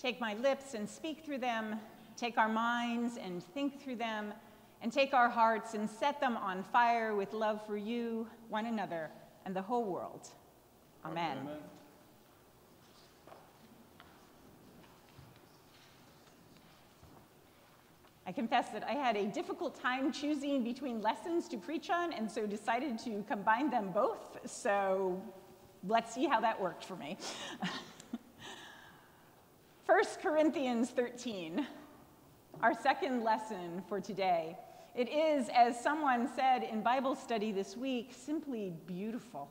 Take my lips and speak through them. Take our minds and think through them. And take our hearts and set them on fire with love for you, one another, and the whole world. Amen. Amen. I confess that I had a difficult time choosing between lessons to preach on, and so decided to combine them both. So let's see how that worked for me. 1 Corinthians 13, our second lesson for today. It is, as someone said in Bible study this week, simply beautiful,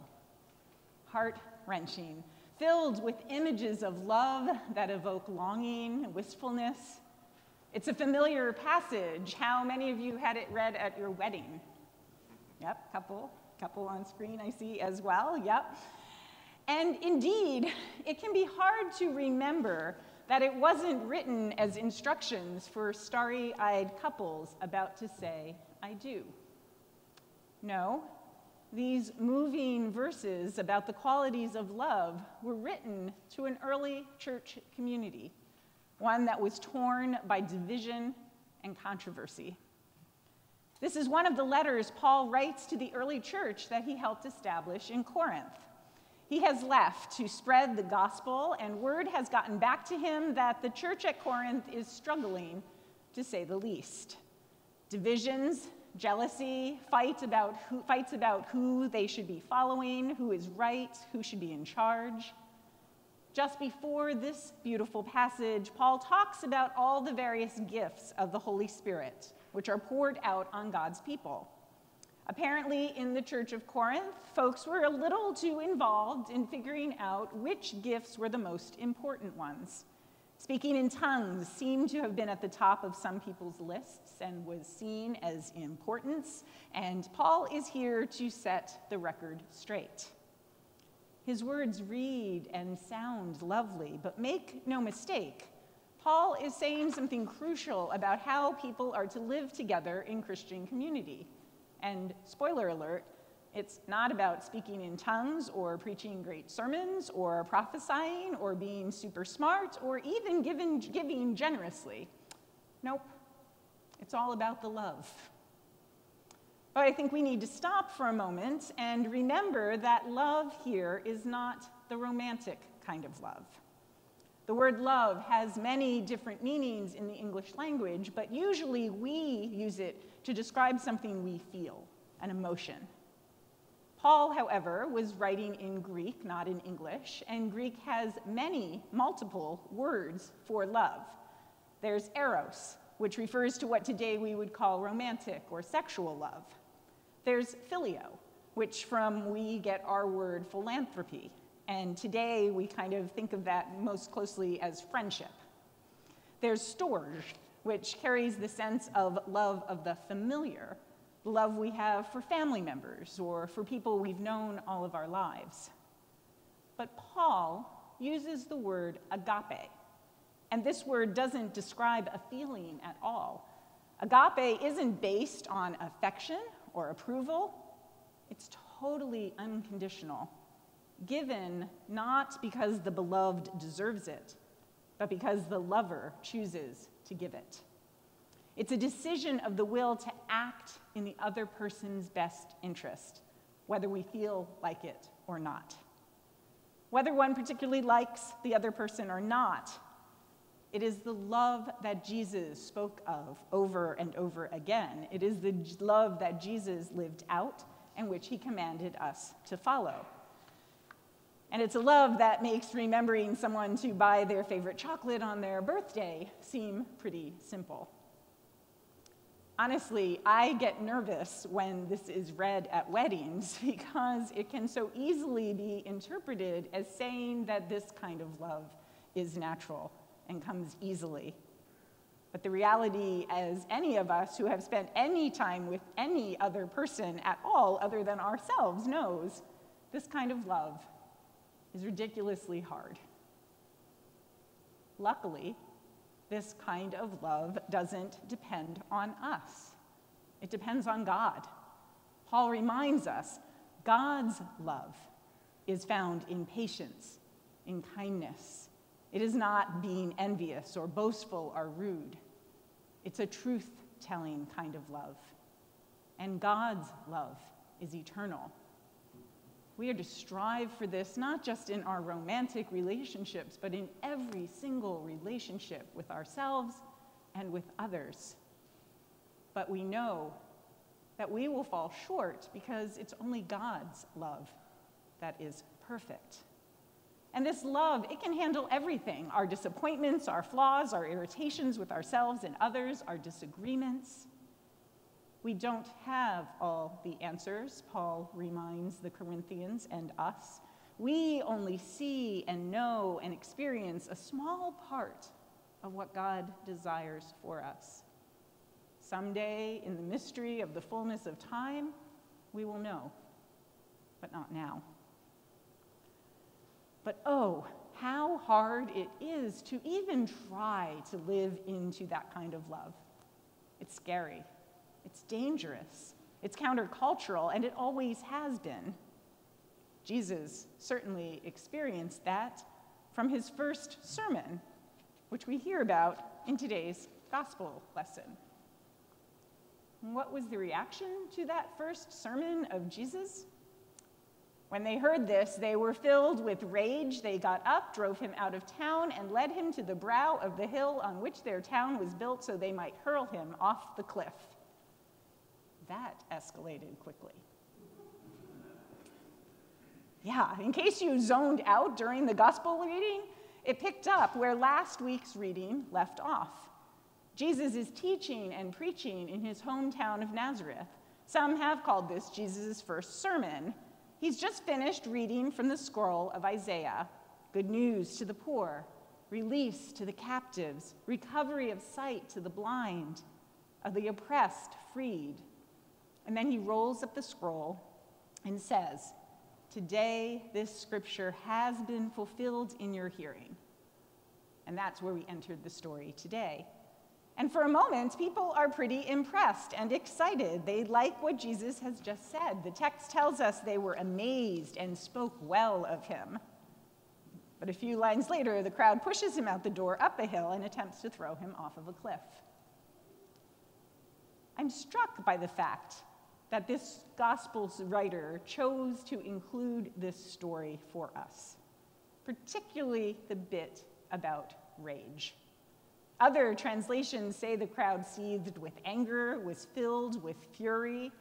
heart wrenching, filled with images of love that evoke longing, and wistfulness, it's a familiar passage. How many of you had it read at your wedding? Yep, couple, couple on screen I see as well. Yep. And indeed, it can be hard to remember that it wasn't written as instructions for starry eyed couples about to say, I do. No, these moving verses about the qualities of love were written to an early church community one that was torn by division and controversy. This is one of the letters Paul writes to the early church that he helped establish in Corinth. He has left to spread the gospel, and word has gotten back to him that the church at Corinth is struggling, to say the least. Divisions, jealousy, fight about who, fights about who they should be following, who is right, who should be in charge. Just before this beautiful passage, Paul talks about all the various gifts of the Holy Spirit, which are poured out on God's people. Apparently, in the church of Corinth, folks were a little too involved in figuring out which gifts were the most important ones. Speaking in tongues seemed to have been at the top of some people's lists and was seen as importance, and Paul is here to set the record straight. His words read and sound lovely, but make no mistake, Paul is saying something crucial about how people are to live together in Christian community. And spoiler alert, it's not about speaking in tongues or preaching great sermons or prophesying or being super smart or even giving, giving generously. Nope, it's all about the love. But I think we need to stop for a moment and remember that love here is not the romantic kind of love. The word love has many different meanings in the English language, but usually we use it to describe something we feel, an emotion. Paul, however, was writing in Greek, not in English, and Greek has many, multiple words for love. There's eros, which refers to what today we would call romantic or sexual love. There's phileo, which from we get our word philanthropy. And today we kind of think of that most closely as friendship. There's storge, which carries the sense of love of the familiar, the love we have for family members or for people we've known all of our lives. But Paul uses the word agape. And this word doesn't describe a feeling at all. Agape isn't based on affection or approval, it's totally unconditional, given not because the beloved deserves it, but because the lover chooses to give it. It's a decision of the will to act in the other person's best interest, whether we feel like it or not. Whether one particularly likes the other person or not, it is the love that Jesus spoke of over and over again. It is the love that Jesus lived out and which he commanded us to follow. And it's a love that makes remembering someone to buy their favorite chocolate on their birthday seem pretty simple. Honestly, I get nervous when this is read at weddings because it can so easily be interpreted as saying that this kind of love is natural and comes easily. But the reality, as any of us who have spent any time with any other person at all other than ourselves knows, this kind of love is ridiculously hard. Luckily, this kind of love doesn't depend on us, it depends on God. Paul reminds us God's love is found in patience, in kindness, It is not being envious or boastful or rude. It's a truth telling kind of love. And God's love is eternal. We are to strive for this not just in our romantic relationships, but in every single relationship with ourselves and with others. But we know that we will fall short because it's only God's love that is perfect. And this love, it can handle everything our disappointments, our flaws, our irritations with ourselves and others, our disagreements. We don't have all the answers, Paul reminds the Corinthians and us. We only see and know and experience a small part of what God desires for us. Someday, in the mystery of the fullness of time, we will know, but not now. But oh, how hard it is to even try to live into that kind of love. It's scary. It's dangerous, it's countercultural, and it always has been. Jesus certainly experienced that from his first sermon, which we hear about in today's gospel lesson. What was the reaction to that first sermon of Jesus? When they heard this, they were filled with rage. They got up, drove him out of town, and led him to the brow of the hill on which their town was built so they might hurl him off the cliff that escalated quickly. Yeah, in case you zoned out during the gospel reading, it picked up where last week's reading left off. Jesus is teaching and preaching in his hometown of Nazareth. Some have called this Jesus' first sermon. He's just finished reading from the scroll of Isaiah good news to the poor, release to the captives, recovery of sight to the blind, of the oppressed freed, and then he rolls up the scroll and says, Today this scripture has been fulfilled in your hearing. And that's where we entered the story today. And for a moment, people are pretty impressed and excited. They like what Jesus has just said. The text tells us they were amazed and spoke well of him. But a few lines later, the crowd pushes him out the door up a hill and attempts to throw him off of a cliff. I'm struck by the fact that this gospel's writer chose to include this story for us, particularly the bit about rage. Other translations say the crowd seethed with anger, was filled with fury.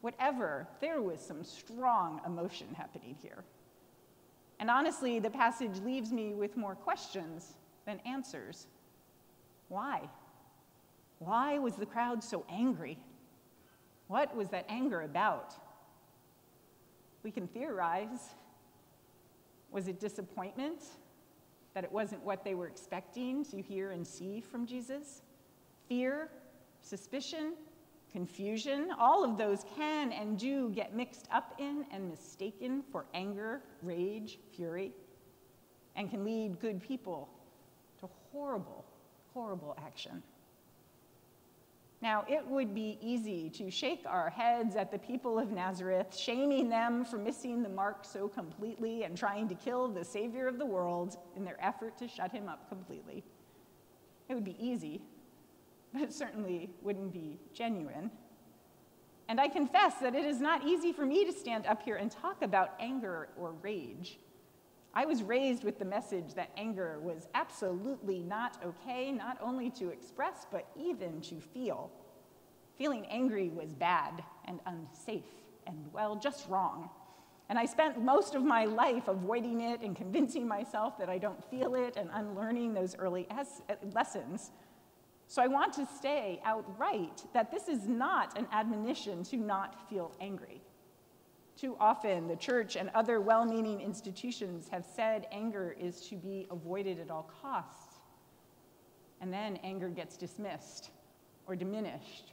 Whatever, there was some strong emotion happening here. And honestly, the passage leaves me with more questions than answers. Why? Why was the crowd so angry? What was that anger about? We can theorize. Was it disappointment that it wasn't what they were expecting to hear and see from Jesus? Fear, suspicion, confusion, all of those can and do get mixed up in and mistaken for anger, rage, fury, and can lead good people to horrible, horrible action. Now, it would be easy to shake our heads at the people of Nazareth, shaming them for missing the mark so completely and trying to kill the Savior of the world in their effort to shut him up completely. It would be easy, but it certainly wouldn't be genuine. And I confess that it is not easy for me to stand up here and talk about anger or rage. I was raised with the message that anger was absolutely not okay, not only to express, but even to feel. Feeling angry was bad and unsafe and, well, just wrong. And I spent most of my life avoiding it and convincing myself that I don't feel it and unlearning those early lessons. So I want to say outright that this is not an admonition to not feel angry. Too often, the church and other well meaning institutions have said anger is to be avoided at all costs. And then anger gets dismissed or diminished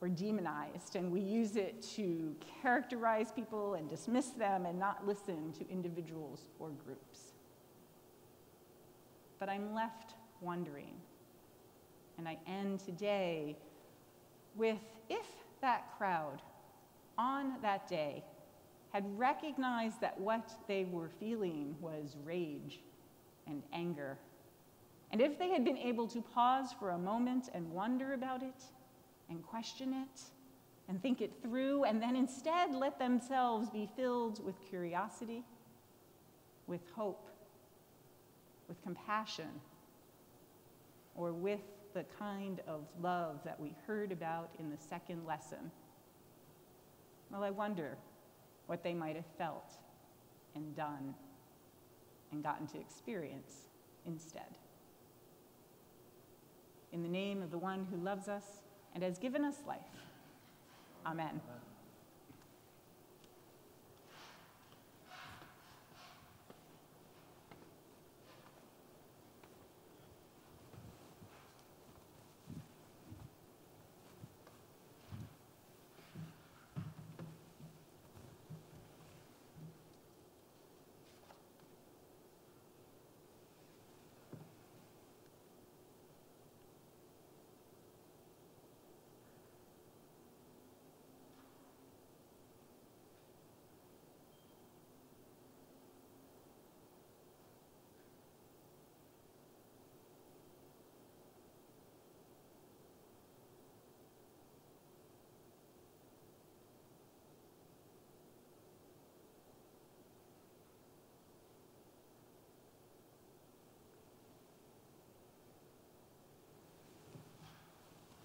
or demonized, and we use it to characterize people and dismiss them and not listen to individuals or groups. But I'm left wondering, and I end today with if that crowd on that day had recognized that what they were feeling was rage and anger. And if they had been able to pause for a moment and wonder about it, and question it, and think it through, and then instead let themselves be filled with curiosity, with hope, with compassion, or with the kind of love that we heard about in the second lesson, well, I wonder what they might have felt and done and gotten to experience instead. In the name of the one who loves us and has given us life. Amen. Amen.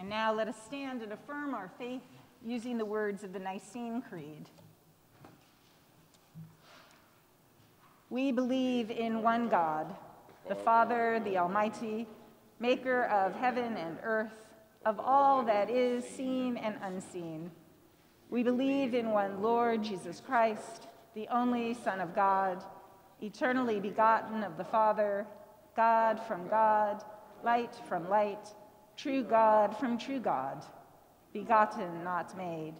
And now let us stand and affirm our faith using the words of the Nicene Creed. We believe in one God, the Father, the Almighty, maker of heaven and earth, of all that is seen and unseen. We believe in one Lord Jesus Christ, the only Son of God, eternally begotten of the Father, God from God, light from light true God from true God, begotten, not made,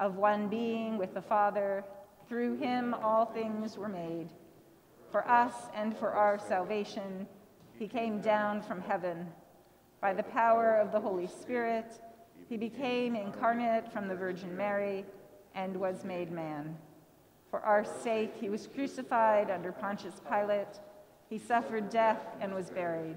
of one being with the Father, through him all things were made. For us and for our salvation, he came down from heaven. By the power of the Holy Spirit, he became incarnate from the Virgin Mary and was made man. For our sake, he was crucified under Pontius Pilate. He suffered death and was buried.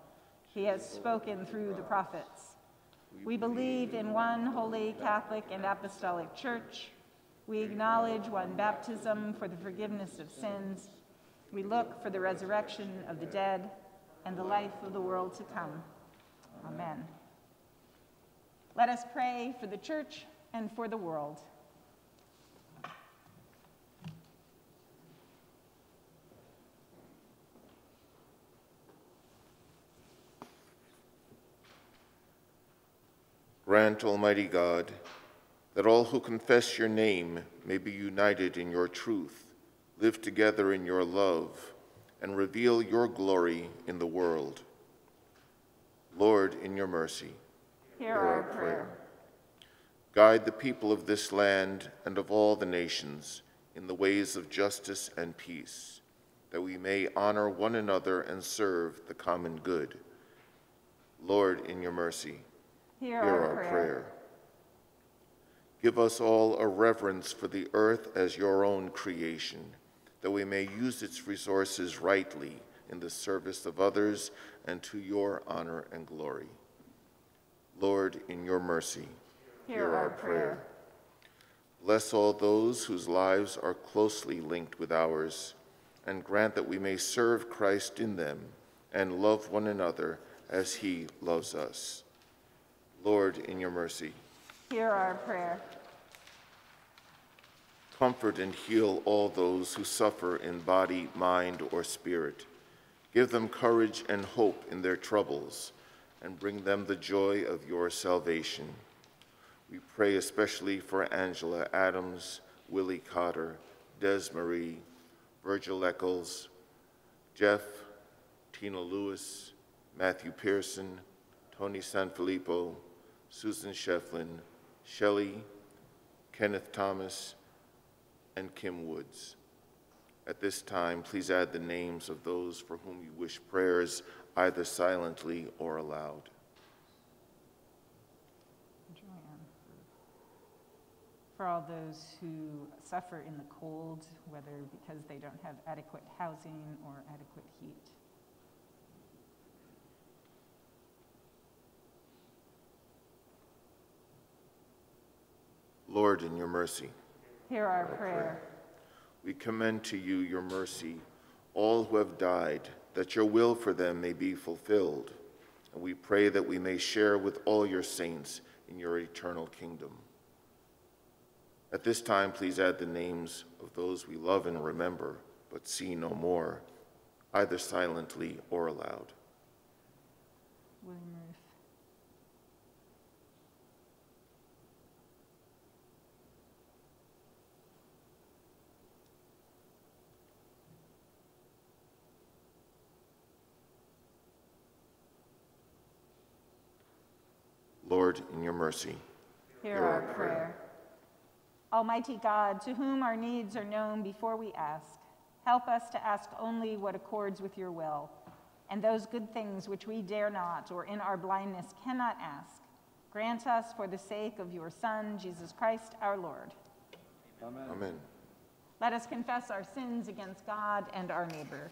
He has spoken through the prophets. We believe in one holy Catholic and Apostolic Church. We acknowledge one baptism for the forgiveness of sins. We look for the resurrection of the dead and the life of the world to come. Amen. Let us pray for the church and for the world. Grant, Almighty God, that all who confess your name may be united in your truth, live together in your love, and reveal your glory in the world. Lord, in your mercy, hear our prayer. Guide the people of this land and of all the nations in the ways of justice and peace, that we may honor one another and serve the common good. Lord, in your mercy, Hear, Hear our, prayer. prayer. Give us all a reverence for the earth as your own creation, that we may use its resources rightly in the service of others and to your honor and glory. Lord, in your mercy, hear, hear our, our prayer. prayer. Bless all those whose lives are closely linked with ours, and grant that we may serve Christ in them and love one another as he loves us. Lord, in your mercy. Hear our prayer. Comfort and heal all those who suffer in body, mind, or spirit. Give them courage and hope in their troubles, and bring them the joy of your salvation. We pray especially for Angela Adams, Willie Cotter, Des Marie, Virgil Eccles, Jeff, Tina Lewis, Matthew Pearson, Tony Sanfilippo, Susan Shefflin, Shelley, Kenneth Thomas, and Kim Woods. At this time, please add the names of those for whom you wish prayers, either silently or aloud. For all those who suffer in the cold, whether because they don't have adequate housing or adequate heat. Lord, in your mercy, Hear our prayer. we commend to you your mercy, all who have died, that your will for them may be fulfilled. And we pray that we may share with all your saints in your eternal kingdom. At this time, please add the names of those we love and remember, but see no more, either silently or aloud. William Lord, in your mercy, Hear Hear our our prayer. Almighty God, to whom our needs are known before we ask, help us to ask only what accords with your will, and those good things which we dare not or in our blindness cannot ask. Grant us for the sake of your Son, Jesus Christ our Lord. Amen. Let us confess our sins against God and our neighbor.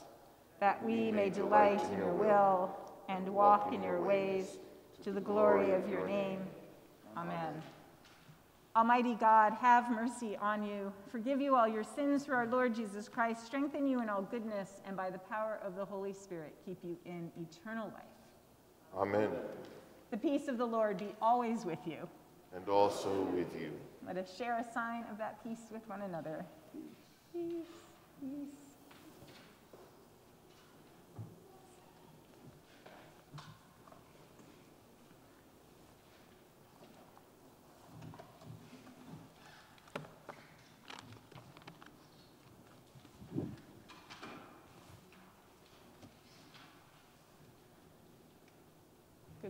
that we may delight in your will and walk in your ways to the glory of your name. Amen. Almighty God, have mercy on you, forgive you all your sins through our Lord Jesus Christ, strengthen you in all goodness, and by the power of the Holy Spirit, keep you in eternal life. Amen. The peace of the Lord be always with you. And also with you. Let us share a sign of that peace with one another. Peace, peace.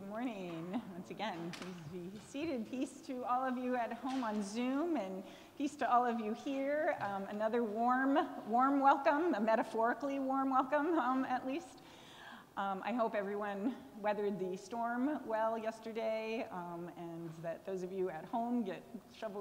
Good morning, once again. Please be seated. Peace to all of you at home on Zoom, and peace to all of you here. Um, another warm, warm welcome, a metaphorically warm welcome, um, at least. Um, I hope everyone weathered the storm well yesterday, um, and that those of you at home get shovels.